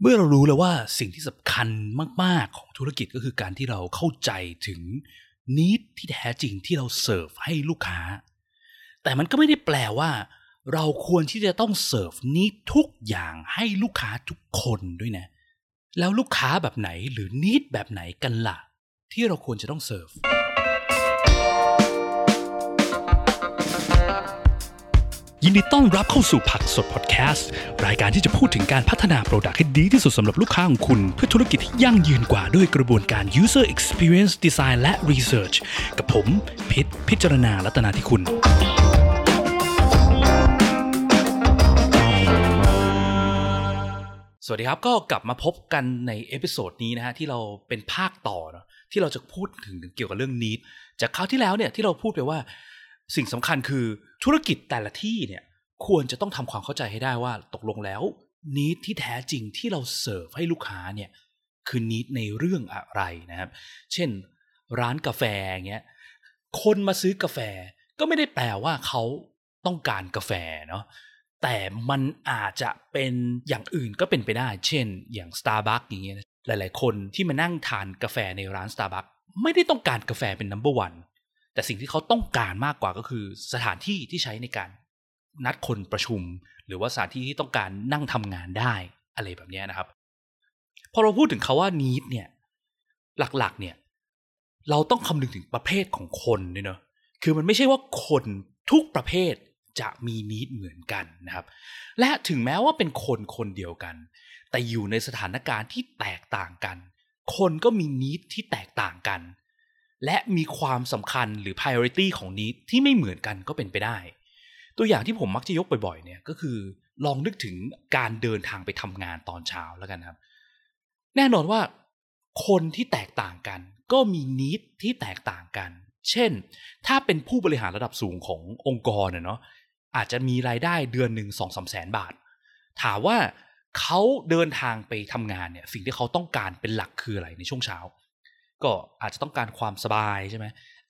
เมื่อเรารู้แล้วว่าสิ่งที่สำคัญมาก ๆ ของธุรกิจก็คือการที่เราเข้าใจถึงนิดที่แท้จริงที่เราเสิร์ฟให้ลูกค้า แต่มันก็ไม่ได้แปลว่า เราควรที่จะต้องเสิร์ฟนิดทุกอย่างให้ลูกค้าทุกคนด้วยนะ แล้วลูกค้าแบบไหนหรือนิดแบบไหนกันล่ะ ที่เราควรจะต้องเสิร์ฟ ยินดีต้อนรับเข้าสู่ผักสดพอดแคสต์ รายการที่จะพูดถึงการพัฒนา product ให้ดีที่สุดสำหรับลูกค้าของคุณ เพื่อธุรกิจที่ยั่งยืนกว่าด้วยกระบวนการ user experience design และ research กับผมพิษพิจารณาลัตนาที่คุณ สวัสดีครับก็กลับมาพบกันใน episode นี้นะฮะที่เราเป็นภาคต่อเนาะที่เราจะพูดถึงเกี่ยวกับเรื่องนี้จากคราวที่แล้วเนี่ยที่เราพูดไปว่า สิ่งสำคัญคือธุรกิจแต่ละที่เนี่ยควรจะต้องทำความเข้าใจให้ได้ว่าตกลงแล้วนิดที่แท้จริงที่เราเสิร์ฟให้ลูกค้าเนี่ยคือนิดในเรื่องอะไรนะครับ เช่น ร้านกาแฟเงี้ยคนมาซื้อกาแฟก็ไม่ได้แปลว่าเขาต้องการกาแฟเนาะแต่มันอาจจะเป็นอย่างอื่นก็เป็นไปได้ เช่น อย่าง Starbucks อย่างเงี้ยหลาย ๆ คนที่มานั่งทานกาแฟในร้าน Starbucks ไม่ได้ต้องการกาแฟเป็น number one แต่สิ่งที่เขาต้องการมากกว่าก็คือสถานที่ที่ใช้ในการนัดคนประชุม หรือว่าสถานที่ที่ต้องการนั่งทำงานได้อะไรแบบนี้นะครับ พอเราพูดถึงคาว่า need เนี่ย หลักๆ เนี่ย เราต้องคำนึงถึงประเภทของคนเนาะคือมันไม่ใช่ว่าคนทุกประเภทจะมีนิดเหมือนกันนะครับ และถึงแม้ว่าเป็นคนคนเดียวกัน แต่อยู่ในสถานการณ์ที่แตกต่างกัน คนก็มีนิดที่แตกต่างกัน และมีความสำคัญหรือ priority ของนิดที่ไม่เหมือนกันก็เป็นไปได้ ตัวอย่างที่ผมมักจะยกบ่อยๆเนี่ยก็คือลองนึกถึงการเดินทางไปทำงานตอนเช้าแล้วกันครับ แน่นอนว่าคนที่แตกต่างกัน ก็มีนิดที่แตกต่างกัน เช่น ถ้าเป็นผู้บริหารระดับสูงขององค์กรเนาะอาจจะมีรายได้เดือนหนึ่งสองสามแสนบาท ถามว่าเขาเดินทางไปทำงานเนี่ยสิ่งที่เขาต้องการเป็นหลักคืออะไรในช่วงเช้า ก็อาจจะต้องการความสบายใช่ไหม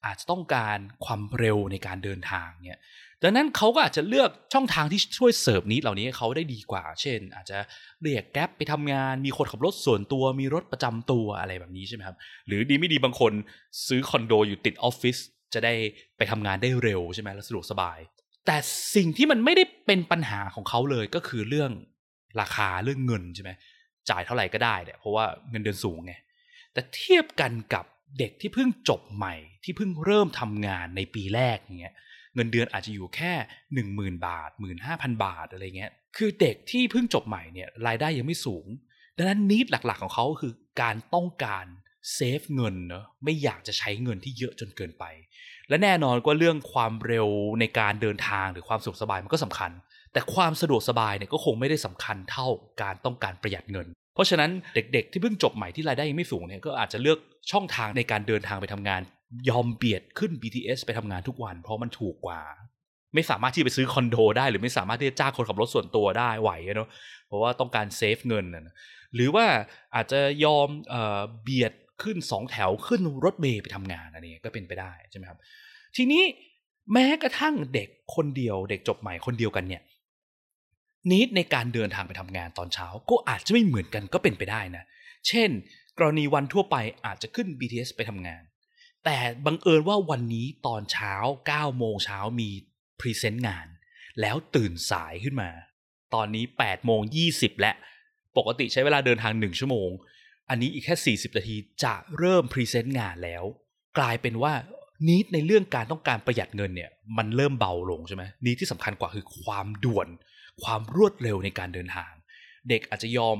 อาจจะต้องการความเร็วในการเดินทางเนี่ยดังนั้นเขาก็อาจจะเลือกช่องทางที่ช่วยเสิร์ฟนี้เหล่านี้เขาได้ดีกว่า เช่น อาจจะเรียกแก๊ปไปทำงาน มีคนขับรถส่วนตัว มีรถประจำตัวอะไรแบบนี้ใช่ไหมครับ หรือดีไม่ดีบางคนซื้อคอนโดอยู่ติดออฟฟิศจะได้ไปทำงานได้เร็วใช่ไหมและสะดวกสบาย แต่สิ่งที่มันไม่ได้เป็นปัญหาของเขาเลยก็คือเรื่องราคาเรื่องเงินใช่ไหมจ่ายเท่าไหร่ก็ได้เนี่ยเพราะว่าเงินเดือนสูงไง แต่เทียบกันกับเด็กที่เพิ่งจบใหม่ ที่เพิ่งเริ่มทำงานในปีแรกอย่างเงี้ยเงินเดือนอาจจะอยู่แค่หนึ่งหมื่นบาทหมื่นห้าพันบาทอะไรเงี้ยคือเด็กที่เพิ่งจบใหม่เนี่ยรายได้ยังไม่สูง ดังนั้นนิดหลักๆของเขาคือการต้องการเซฟเงินเนอะไม่อยากจะใช้เงินที่เยอะจนเกินไป และแน่นอนก็เรื่องความเร็วในการเดินทางหรือความสะดวกสบายมันก็สำคัญ แต่ความสะดวกสบายเนี่ยก็คงไม่ได้สำคัญเท่าการต้องการประหยัดเงิน เพราะฉะนั้นเด็กๆ ที่เพิ่งจบใหม่ที่รายได้ยังไม่สูงเนี่ยก็อาจจะเลือกช่องทางในการเดินทางไปทำงาน ยอมเบียดขึ้น BTS ไปทำงานทุกวัน เพราะมันถูกกว่า ไม่สามารถที่ไปซื้อคอนโดได้หรือไม่สามารถที่จะจ้างคนขับรถส่วนตัวได้ไหวเนาะเพราะว่าต้องการเซฟเงินนะหรือว่าอาจจะยอมเออเบียดขึ้นสองแถวขึ้นรถเมย์ไปทำงานอันนี้ก็เป็นไปได้ใช่ไหมครับ ทีนี้แม้กระทั่งเด็กคนเดียว เด็กจบใหม่คนเดียวกันเนี่ย นิดในการเดินทางไปทำงานตอนเช้า ก็อาจจะไม่เหมือนกันก็เป็นไปได้นะ เช่น กรณีวันทั่วไปอาจจะขึ้น BTS ไปทำงาน แต่บังเอิญว่าวันนี้ตอนเช้า 9 โมงเช้ามีpresent งาน แล้วตื่นสายขึ้นมา ตอนนี้ 8 โมง 20 และ ปกติใช้เวลาเดินทาง 1 ชั่วโมง อันนี้อีกแค่ 40 นาทีจะเริ่ม present งานแล้ว กลายเป็นว่า need ในเรื่องการต้องการประหยัดเงินเนี่ยมันเริ่มเบาลงใช่ไหม need ที่สำคัญกว่าคือความด่วน ความรวดเร็วในการเดินทาง เด็กอาจจะยอม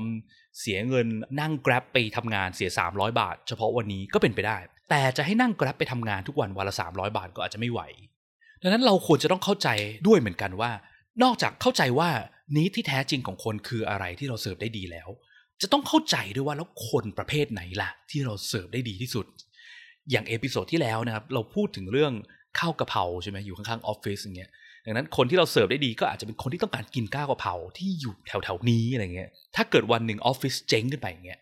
เสียเงินนั่ง Grab ไปทำงานเสีย 300 บาท เฉพาะวันนี้ก็เป็นไปได้ แต่จะให้นั่ง Grab ไปทำงานทุกวันวันละ 300 บาทก็อาจจะไม่ไหว ดังนั้นเราควรจะต้องเข้าใจด้วยเหมือนกันว่า นอกจากเข้าใจว่า need ที่แท้จริงของคนคืออะไรที่เราเสิร์ฟได้ดีแล้ว จะต้องเข้าใจด้วยว่าแล้วคนประเภทไหนล่ะ ที่เราเสิร์ฟได้ดีที่สุด อย่าง episode ที่แล้วนะครับเราพูดถึงเรื่องข้าวกะเพราใช่ไหมอยู่ข้างๆออฟฟิศอย่างเงี้ย ดังนั้นคนที่เราเสิร์ฟได้ดีก็อาจจะเป็นคนที่ต้องการกินข้าวกะเพราที่อยู่แถวๆนี้อะไรเงี้ย ถ้าเกิดวันหนึ่งออฟฟิศเจ๊งขึ้นไปอย่างเงี้ย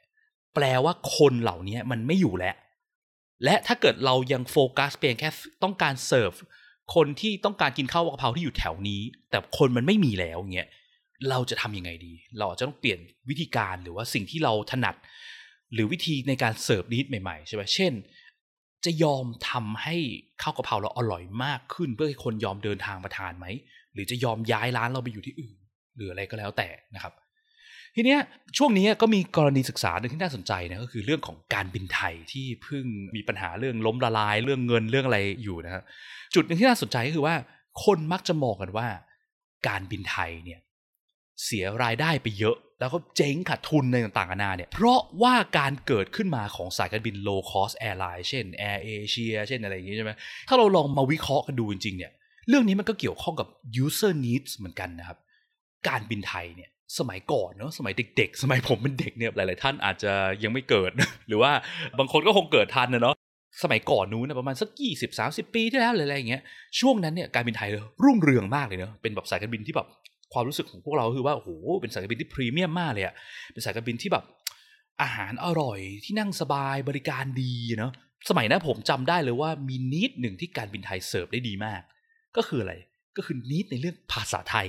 แปลว่าคนเหล่านี้มันไม่อยู่แล้ว และถ้าเกิดเรายังโฟกัสเพียงแค่ต้องการเสิร์ฟคนที่ต้องการกินข้าวกะเพราที่อยู่แถวนี้ แต่คนมันไม่มีแล้วเงี้ยเราจะทำยังไงดี เราอาจจะต้องเปลี่ยนวิธีการหรือว่าสิ่งที่เราถนัด หรือวิธีในการเสิร์ฟนิดใหม่ๆใช่ไหมเช่น จะยอมทำให้ข้าวกะเพราเราอร่อยมากขึ้น เพื่อให้คนยอมเดินทางมาทานไหม หรือจะยอมย้ายร้านเราไปอยู่ที่อื่น หรืออะไรก็แล้วแต่นะครับ ทีเนี้ยช่วงนี้ก็มีกรณีศึกษาหนึ่งที่น่าสนใจนะก็คือเรื่องของการบินไทยที่เพิ่งมีปัญหาเรื่องล้มละลาย เรื่องเงินเรื่องอะไรอยู่นะครับจุดหนึ่งที่น่าสนใจก็คือว่า คนมักจะมองกันว่า การบินไทยเนี่ยเสียรายได้ไปเยอะ แล้วก็เจ๊งขาดทุนในต่างๆนานาเนี่ย เพราะว่าการเกิดขึ้นมาของสายการบิน low cost airline เช่น Air Asia เช่นอะไรอย่างนี้ใช่ไหมถ้าเราลองมาวิเคราะห์กันดูจริงๆเนี่ยเรื่องนี้มันก็เกี่ยวข้องกับ user needs เหมือนกันนะครับ การบินไทยเนี่ยสมัยก่อนเนาะสมัยเด็ก ๆ สมัยผมเป็นเด็กเนี่ยหลายๆท่านอาจจะยังไม่เกิด หรือว่าบางคนก็คงเกิดทันนะเนาะสมัยก่อนนู้นนะประมาณสักยี่สิบสาสิบปีที่แล้วอะไรอย่างเงี้ยช่วงนั้นเนี่ยการบินไทยรุ่งเรืองมากเลยเนาะเป็นแบบสายการบินที่แบบ ความรู้สึกของพวกเราคือว่าโอ้โหเป็นสายการบินที่พรีเมียมมากเลยอะเป็นสายการบินที่แบบอาหารอร่อยที่นั่งสบายบริการดีเนาะสมัยนั้นผมจำได้เลยว่ามีนิดหนึ่งที่การบินไทยเสิร์ฟได้ดีมาก ก็คืออะไรก็คือนิดในเรื่องภาษาไทย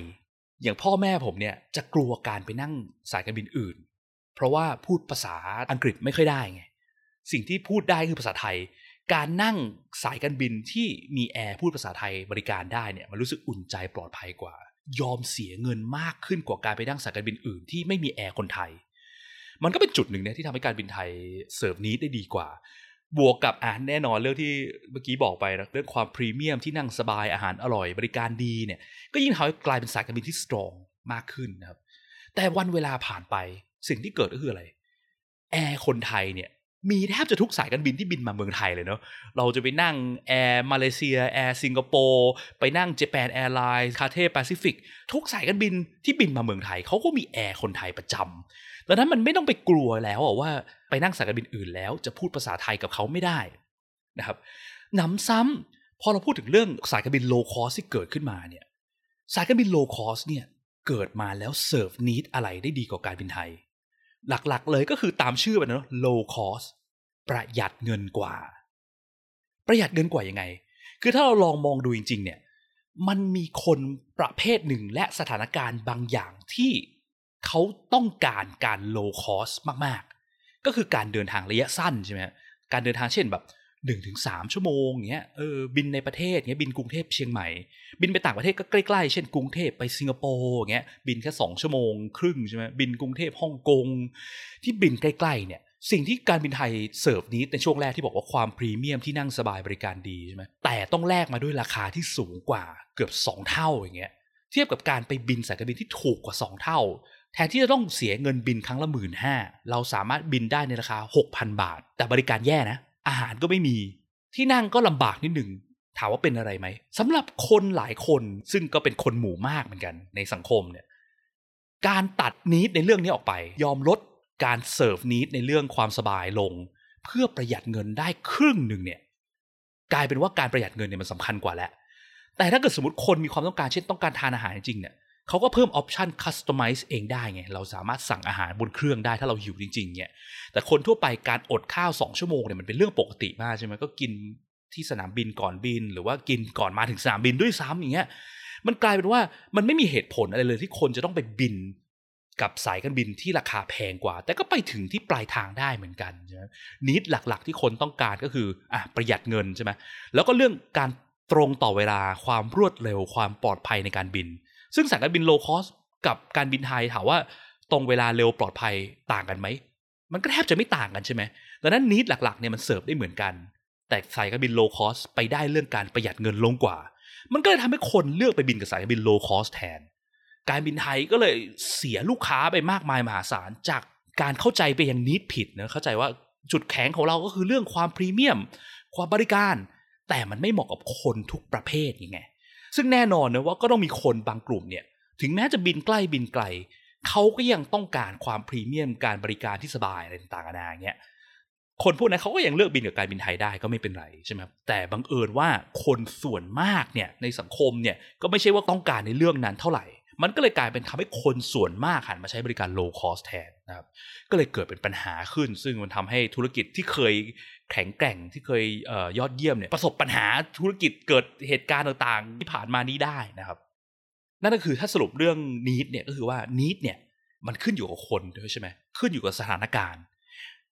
อย่างพ่อแม่ผมเนี่ยจะกลัวการไปนั่งสายการบินอื่น เพราะว่าพูดภาษาอังกฤษไม่ค่อยได้ไงสิ่งที่พูดได้คือภาษาไทย การนั่งสายการบินที่มีแอร์พูดภาษาไทยบริการได้เนี่ยมันรู้สึกอุ่นใจปลอดภัยกว่า ยอมเสียเงินมากขึ้นกว่าการไปนั่งสายการบินอื่นที่ไม่มีแอร์คนไทย มันก็เป็นจุดหนึ่งเนี่ยที่ทำให้การบินไทยเสิร์ฟ need ได้ดีกว่า บวกกับอ่านแน่นอนเรื่องที่เมื่อกี้บอกไปนะเรื่องความพรีเมียมที่นั่งสบายอาหารอร่อยบริการดีเนี่ย ก็ยิ่งทำให้กลายเป็นสายการบินที่ strong มากขึ้นนะครับ แต่วันเวลาผ่านไปสิ่งที่เกิดก็คืออะไร แอร์คนไทยเนี่ย มีแทบจะทุกสายการบินที่บินมาเมืองไทยเลยเนาะ เราจะไปนั่งแอร์มาเลเซียแอร์สิงคโปร์ไปนั่ง Japan Airlines Cathay Pacificทุกสายการบินที่บินมาเมืองไทยเขาก็มีแอร์คนไทยประจำดังนั้นมันไม่ต้องไปกลัวแล้วว่าไปนั่งสายการบินอื่นแล้ว จะพูดภาษาไทยกับเขาไม่ได้นะครับหนำซ้ำพอเราพูดถึงเรื่องสายการบิน low cost ที่เกิดขึ้นมาเนี่ยสายการบิน low cost เนี่ยเกิดมาแล้วเสิร์ฟ need อะไรได้ดีกว่าการบินไทย หลักๆ เลยก็คือตามชื่อไปนเนาะ low cost ประหยัดเงินกว่า ประหยัดเงินกว่ายังไง คือถ้าเราลองมองดูจริง ๆ เนี่ย มันมีคนประเภทหนึ่งและสถานการณ์บางอย่างที่เขาต้องการการ low cost มากๆ ก็คือการเดินทางระยะสั้นใช่ไหมการเดินทางเช่นแบบ หนึ่งถึงสามชั่วโมงเงี้ยเออบินในประเทศเงี้ยบินกรุงเทพเชียงใหม่ บินไปต่างประเทศก็ใกล้ๆเช่นกรุงเทพไปสิงคโปร์เงี้ยบินแค่สองชั่วโมงครึ่งใช่ไหมบินกรุงเทพฮ่องกงที่บินใกล้ๆเนี่ยสิ่งที่การบินไทยเสิร์ฟนี้ในช่วงแรกที่บอกว่าความพรีเมียมที่นั่งสบายบริการดีใช่ไหมแต่ต้องแลกมาด้วยราคาที่สูงกว่าเกือบสองเท่าอย่างเงี้ยเทียบกับการไปบินสายการบินที่ถูกกว่าสองเท่า แทนที่จะต้องเสียเงินบินครั้งละหมื่นห้าเราสามารถบินได้ในราคา 6,000 บาท แต่บริการแย่นะ อาหารก็ไม่มี ที่นั่งก็ลำบากนิดหนึ่งถามว่าเป็นอะไรไหมสำหรับคนหลายคนซึ่งก็เป็นคนหมู่มากเหมือนกันในสังคมเนี่ยการตัดนิดในเรื่องนี้ออกไป ยอมลดการเสิร์ฟ need ในเรื่องความสบายลง เพื่อประหยัดเงินได้ครึ่งหนึ่งเนี่ยกลายเป็นว่าการประหยัดเงินเนี่ยมันสำคัญกว่าแล้วแต่ถ้าเกิดสมมติคนมีความต้องการเช่นต้องการทานอาหารจริงเนี่ย เขาก็เพิ่ม option customize เองได้ไง เราสามารถสั่งอาหารบนเครื่องได้ถ้าเราหิวจริงๆเนี่ยแต่คนทั่วไปการอดข้าวสองชั่วโมงเนี่ยมันเป็นเรื่องปกติมากใช่ไหมก็กินที่สนามบินก่อนบิน หรือว่ากินก่อนมาถึงสนามบินด้วยซ้ำอย่างเงี้ยมันกลายเป็นว่ามันไม่มีเหตุผลอะไรเลยที่คนจะต้องไปบินกับสายการบินที่ราคาแพงกว่า แต่ก็ไปถึงที่ปลายทางได้เหมือนกันใช่ไหมนิดหลักๆ ที่คนต้องการก็คืออะประหยัดเงินใช่ไหมแล้วก็เรื่องการตรงต่อเวลาความรวดเร็วความปลอดภัยในการบิน ซึ่งสายการบินโลคอสกับการบินไทยถามว่าตรงเวลาเร็วปลอดภัยต่างกันไหม มันก็แทบจะไม่ต่างกันใช่ไหมดังนั้นนิดหลักๆเนี่ยมันเสิร์ฟได้เหมือนกัน แต่สายการบิน low cost ไปได้เรื่องการประหยัดเงินลงกว่า มันก็เลยทำให้คนเลือกไปบินกับสายการบิน low cost แทน การบินไทยก็เลยเสียลูกค้าไปมากมายมหาศาลจากการเข้าใจไปอย่าง need ผิดนะเข้าใจว่าจุดแข็งของเราก็คือเรื่องความพรีเมียม ความบริการ แต่มันไม่เหมาะกับคนทุกประเภทยังไง ซึ่งแน่นอนนะว่าก็ต้องมีคนบางกลุ่มเนี่ยถึงแม้จะบินใกล้บินไกลเขาก็ยังต้องการความพรีเมียมการบริการที่สบายอะไรต่างๆนานาเงี้ยคนพวกนั้นเขาก็ยังเลือกบินกับการบินไทยได้ก็ไม่เป็นไรใช่ไหมแต่บังเอิญว่าคนส่วนมากเนี่ยในสังคมเนี่ยก็ไม่ใช่ว่าต้องการในเรื่องนั้นเท่าไหร่ มันก็เลยกลายเป็นทำให้คนส่วนมากหันมาใช้บริการ low cost แทนนะครับก็เลยเกิดเป็นปัญหาขึ้น ซึ่งมันทำให้ธุรกิจที่เคย แข็งแกร่งที่เคยยอดเยี่ยมเนี่ยประสบปัญหาธุรกิจเกิดเหตุการณ์ต่างๆ ที่ผ่านมานี้ได้นะครับ นั่นก็คือถ้าสรุปเรื่องนิดเนี่ยก็คือว่านิดเนี่ยมันขึ้นอยู่กับคนด้วยใช่ไหมขึ้นอยู่กับสถานการณ์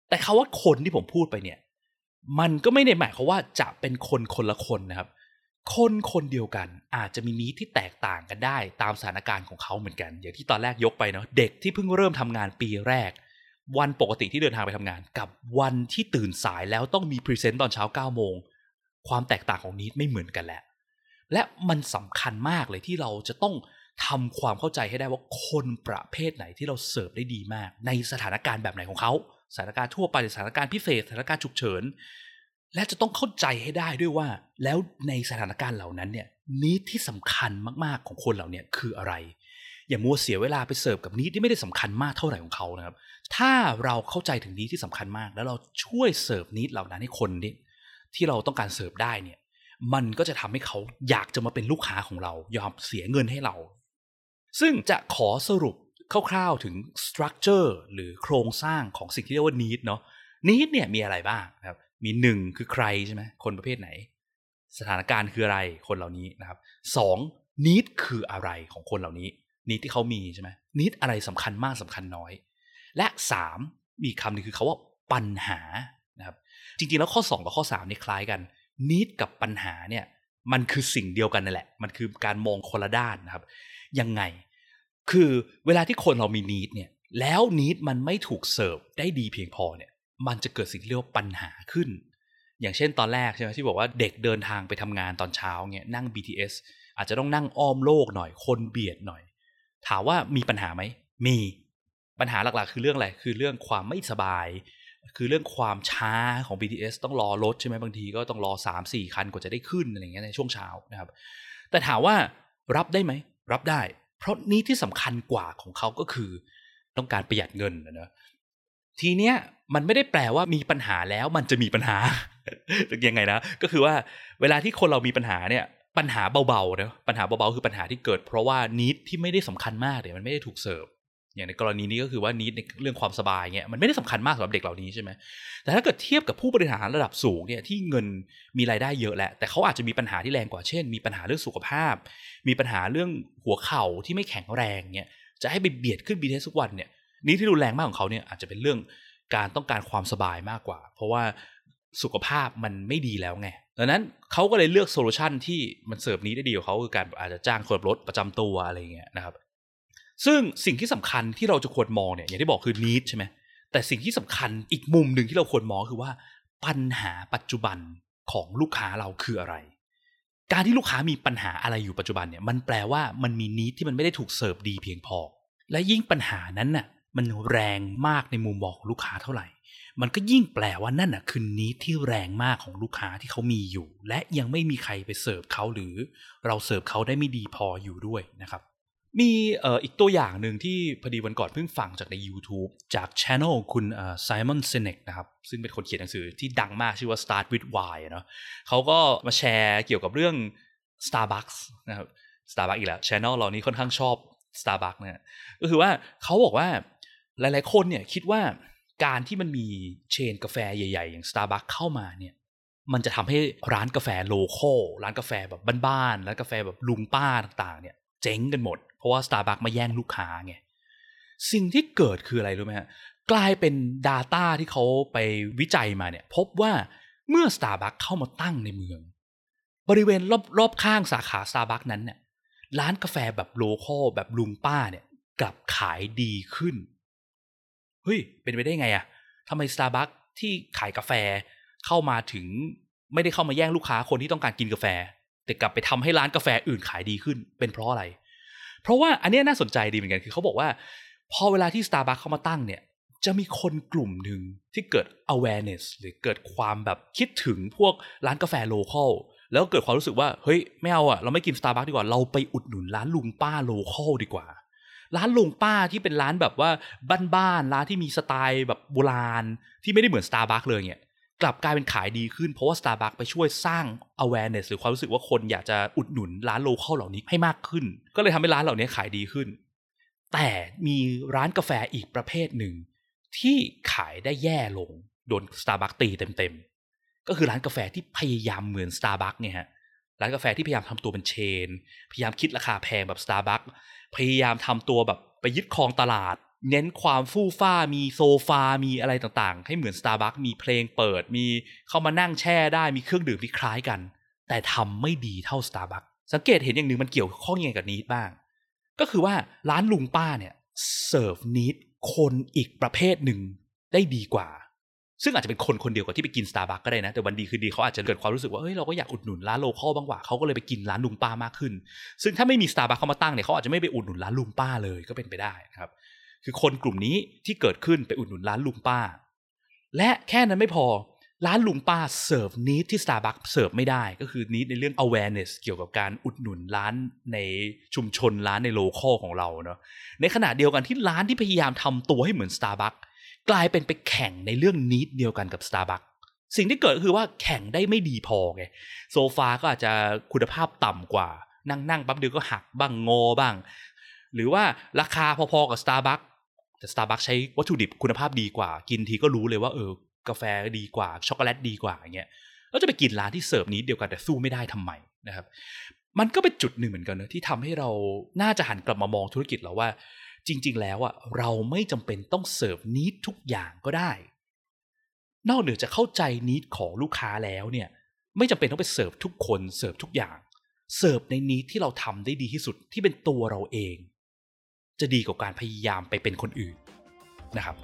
แต่คาว่าคนที่ผมพูดไปเนี่ย มันก็ไม่ได้หมายความว่าจะเป็นคนคนละคนนะครับ คนคนเดียวกันอาจจะมีนิดที่แตกต่างกันได้ ตามสถานการณ์ของเขาเหมือนกัน อย่างที่ตอนแรกยกไปเนาะเด็กที่เพิ่งเริ่มทำงานปีแรก วันปกติที่เดินทางไปทำงาน กับวันที่ตื่นสายแล้วต้องมีพรีเซนต์ตอนเช้า9ก้าโมง ความแตกต่างของนิดไม่เหมือนกันแหละ และมันสำคัญมากเลยที่เราจะต้องทำความเข้าใจให้ได้ว่าคนประเภทไหนที่เราเสิร์ฟได้ดีมาก ในสถานการณ์แบบไหนของเขา สถานการณ์ทั่วไปสถานการณ์พิเศษสถานการณ์ฉุกเฉิน และจะต้องเข้าใจให้ได้ด้วยว่า แล้วในสถานการณ์เหล่านั้นเนี่ยนิดที่สำคัญมากๆของคนเหล่านี้คืออะไร อย่ามัวเสียเวลาไปเสิร์ฟกับนิดที่ไม่ได้สำคัญมากเท่าไหร่ของเขานะครับ ถ้าเราเข้าใจถึงนิดที่สำคัญมาก แล้วเราช่วยเสิร์ฟนิดเหล่านั้นให้คนนี่ที่เราต้องการเสิร์ฟได้เนี่ย มันก็จะทำให้เขาอยากจะมาเป็นลูกค้าของเรา ยอมเสียเงินให้เรา ซึ่งจะขอสรุปคร่าวๆถึง structure หรือโครงสร้างของสิ่งที่เรียกว่า need เนาะ need เนี่ยมีอะไรบ้างนะครับ มีหนึ่งคือใครใช่ไหมคนประเภทไหน สถานการณ์คืออะไรคนเหล่านี้นะครับสอง need คืออะไรของคนเหล่านี้ need ที่เขามีใช่ไหม need อะไรสำคัญมากสำคัญน้อย และสามมีคำหนึ่งคือเขาว่าปัญหานะครับจริงๆแล้วข้อ 2 กับข้อ3เนี่คล้ายกัน need กับปัญหาเนี่ยมันคือสิ่งเดียวกันนั่นแหละ มันคือการมองคนละด้านนะครับ ยังไง คือเวลาที่คนเรามีนิดเนี่ยแล้วนิดมันไม่ถูกเสิร์ฟได้ดีเพียงพอเนี่ยมันจะเกิดสิ่งที่เรียกว่าปัญหาขึ้น อย่างเช่นตอนแรกใช่ไหมที่บอกว่าเด็กเดินทางไปทำงานตอนเช้าเนี่ยนั่ง BTS อาจจะต้องนั่งอ้อมโลกหน่อย คนเบียดหน่อย ถามว่ามีปัญหาไหม มีปัญหาหลักๆ คือเรื่องอะไร คือเรื่องความไม่สบาย คือเรื่องความช้าของ BTS ต้องรอรถใช่ไหมบางทีก็ต้องรอ 3 4 คันกว่าจะได้ขึ้นอะไรเงี้ยในช่วงเช้านะครับ แต่ถามว่ารับได้ไหม รับได้ เพราะนี้ที่สำคัญกว่าของเขาก็คือ ต้องการประหยัดเงินนะทีเนี้ยมันไม่ได้แปลว่ามีปัญหาแล้วมันจะมีปัญหายังไงนะ ก็คือว่าเวลาที่คนเรามีปัญหาเนี่ย ปัญหาเบาๆเนะปัญหาเบาๆคือปัญหาที่เกิด เพราะว่านิดที่ไม่ได้สำคัญมากเนี่ยมันไม่ได้ถูกเสิร์ฟอย่างในกรณีนี้ก็คือว่านิดในเรื่องความสบายเนี่ยมันไม่ได้สำคัญมากสำหรับเด็กเหล่านี้ใช่ไหมแต่ถ้าเกิดเทียบกับผู้บริหารระดับสูงเนี่ยที่เงินมีรายได้เยอะแหละแต่เขาอาจจะมีปัญหาที่แรงกว่าเช่น มีปัญหาเรื่องสุขภาพ มีปัญหาเรื่องหัวเข่าที่ไม่แข็งแรงเนี่ยจะให้ไปเบียดขึ้นบีเทสทุกวันเนี่ยนี้ที่รุนแรงมากของเขาเนี่ยอาจจะเป็นเรื่องการต้องการความสบายมากกว่า เพราะว่า สุขภาพมันไม่ดีแล้วไงดังนั้นเขาก็เลยเลือก solution ที่มันเสิร์ฟ need ได้ดีกว่าเขาคือการอาจจะจ้างคนรถประจำตัวอะไรเงี้ยนะครับ ซึ่งสิ่งที่สำคัญที่เราจะควรมองเนี่ยอย่างที่บอกคือ need ใช่ไหมแต่สิ่งที่สำคัญอีกมุมหนึ่งที่เราควรมองคือว่าปัญหาปัจจุบันของลูกค้าเราคืออะไร การที่ลูกค้ามีปัญหาอะไรอยู่ปัจจุบันเนี่ยมันแปลว่ามันมี need ที่มันไม่ได้ถูกเสิร์ฟดีเพียงพอ และยิ่งปัญหานั้นน่ะมันแรงมากในมุมมองของลูกค้าเท่าไหร่ มันก็ยิ่งแปลว่านั่นน่ะคือนิดที่แรงมากของลูกค้าที่เขามีอยู่ และยังไม่มีใครไปเสิร์ฟเขาหรือเราเสิร์ฟเขาได้ไม่ดีพออยู่ด้วยนะครับ มีเอ่ออีกตัวอย่างหนึ่งที่พอดีวันก่อนเพิ่งฟังจากใน YouTube จากช anel คุณไซมอนเซเนกนะครับ ซึ่งเป็นคนเขียนหนังสือที่ดังมากชื่อว่า Start with Why เนาะเขาก็มาแชร์เกี่ยวกับเรื่อง Starbucks นะครับ Starbucks อีกแล้วช anel เรานี้ค่อนข้างชอบ Starbucks นะก็คือว่าเขาบอกว่าหลาย ๆ คนเนี่ยคิดว่า การที่มันมีเชนกาแฟใหญ่ๆ อย่าง Starbucks เข้ามาเนี่ยมันจะทำให้ร้านกาแฟโลคอลร้านกาแฟแบบบ้านๆร้านกาแฟแบบลุงป้าต่างๆ เนี่ย เจ๊งกันหมด เพราะว่า Starbucks มาแย่งลูกค้าไงสิ่งที่เกิดคืออะไรรู้ไหมฮะกลายเป็น Data ที่เขาไปวิจัยมาเนี่ย พบว่าเมื่อ Starbucks เข้ามาตั้งในเมือง บริเวณรอบรอบข้างสาขา Starbucks นั้นเนี่ยร้านกาแฟแบบโลคอลแบบลุงป้าเนี่ยกลับขายดีขึ้น เฮ้ยเป็นไปได้ไงอะทำไม Starbucks ที่ขายกาแฟเข้ามาถึงไม่ได้เข้ามาแย่งลูกค้าคนที่ต้องการกินกาแฟ แต่กลับไปทำให้ร้านกาแฟอื่นขายดีขึ้น เป็นเพราะอะไร เพราะว่าอันนี้น่าสนใจดีเหมือนกันคือเขาบอกว่า พอเวลาที่ Starbucks เข้ามาตั้งเนี่ย จะมีคนกลุ่มหนึ่งที่เกิด awareness หรือเกิดความแบบคิดถึงพวกร้านกาแฟ local แล้วเกิดความรู้สึกว่าเฮ้ยไม่เอาอะเราไม่กิน Starbucks ดีกว่าเราไปอุดหนุนร้านลุงป้า local ดีกว่า ร้านลุงป้าที่เป็นร้านแบบว่าบ้านๆร้านที่มีสไตล์แบบโบราณ ที่ไม่ได้เหมือน Starbucks เลยเนี่ยกลับกลายเป็นขายดีขึ้นเพราะว่า Starbucks ไปช่วยสร้าง awareness หรือความรู้สึกว่าคนอยากจะอุดหนุนร้าน local เหล่านี้ให้มากขึ้น ก็เลยทำให้ร้านเหล่านี้ขายดีขึ้น แต่มีร้านกาแฟอีกประเภทหนึ่ง ที่ขายได้แย่ลง โดน Starbucks ตีเต็มๆ ก็คือร้านกาแฟที่พยายามเหมือน Starbucks เนี่ยฮะร้านกาแฟที่พยายามทำตัวเป็นเชน พยายามคิดราคาแพงแบบ Starbucks พยายามทำตัวแบบไปยึดครองตลาด เน้นความฟู่ฟ้ามีโซฟา มีอะไรต่างๆ ให้เหมือน Starbucks มีเพลงเปิด มีเข้ามานั่งแช่ได้มีเครื่องดื่มที่คล้ายกัน แต่ทำไม่ดีเท่า Starbucks สังเกตเห็นอย่างหนึ่งมันเกี่ยวข้องยังไงกับนี้บ้าง ก็คือว่าร้านลุงป้าเนี่ยเสิร์ฟ need คนอีกประเภทหนึ่งได้ดีกว่า ซึ่งอาจจะเป็นคนคนเดียวกับที่ไปกินสตาร์บัคก็ได้นะ แต่วันดีคืนดีเขาอาจจะเกิดความรู้สึกว่าเอ้ยเราก็อยากอุดหนุนร้าน local บ้างว่าเขาก็เลยไปกินร้านลุงป้ามากขึ้น ซึ่งถ้าไม่มีสตาร์บัคเข้ามาตั้งเนี่ยเขาอาจจะไม่ไปอุดหนุนร้านลุงป้าเลยก็เป็นไปได้นะครับ คือคนกลุ่มนี้ที่เกิดขึ้นไปอุดหนุนร้านลุงป้า และแค่นั้นไม่พอร้านลุงป้าเสิร์ฟ need ที่ Starbucks เสิร์ฟไม่ได้ก็คือ need ในเรื่อง awareness เกี่ยวกับการอุดหนุนร้านในชุมชนร้านในโลคอลของเราเนาะในขณะเดียวกันที่ร้านที่พยายามทำตัวให้เหมือน Starbucks กลายเป็นไปแข่งในเรื่องนิดเดียวกันกับ Starbucks สิ่งที่เกิดคือว่าแข่งได้ไม่ดีพอไงโซฟาก็อาจจะคุณภาพต่ำกว่า นั่งนั่งปั๊บเดียวก็หักบ้างงอบ้าง หรือว่าราคาพอๆกับ Starbucks แต่ Starbucks ใช้วัตถุดิบคุณภาพดีกว่า กินทีก็รู้เลยว่าเออกาแฟดีกว่าช็อกโกแลตดีกว่าอย่างเงี้ยแล้วจะไปกินร้านที่เสิร์ฟ need เดียวกันแต่สู้ไม่ได้ทำไมนะครับ มันก็เป็นจุดหนึ่งเหมือนกันนะที่ทำให้เราน่าจะหันกลับมามองธุรกิจเราว่า จริง ๆ แล้วอะเราไม่จำเป็นต้องเสิร์ฟ need ทุกอย่างก็ได้ นอกเหนือจะเข้าใจ need ของลูกค้าแล้วเนี่ย ไม่จำเป็นต้องไปเสิร์ฟทุกคนเสิร์ฟทุกอย่าง เสิร์ฟใน need ที่เราทำได้ดีที่สุดที่เป็นตัวเราเอง จะดีกว่าการพยายามไปเป็นคนอื่นนะครับ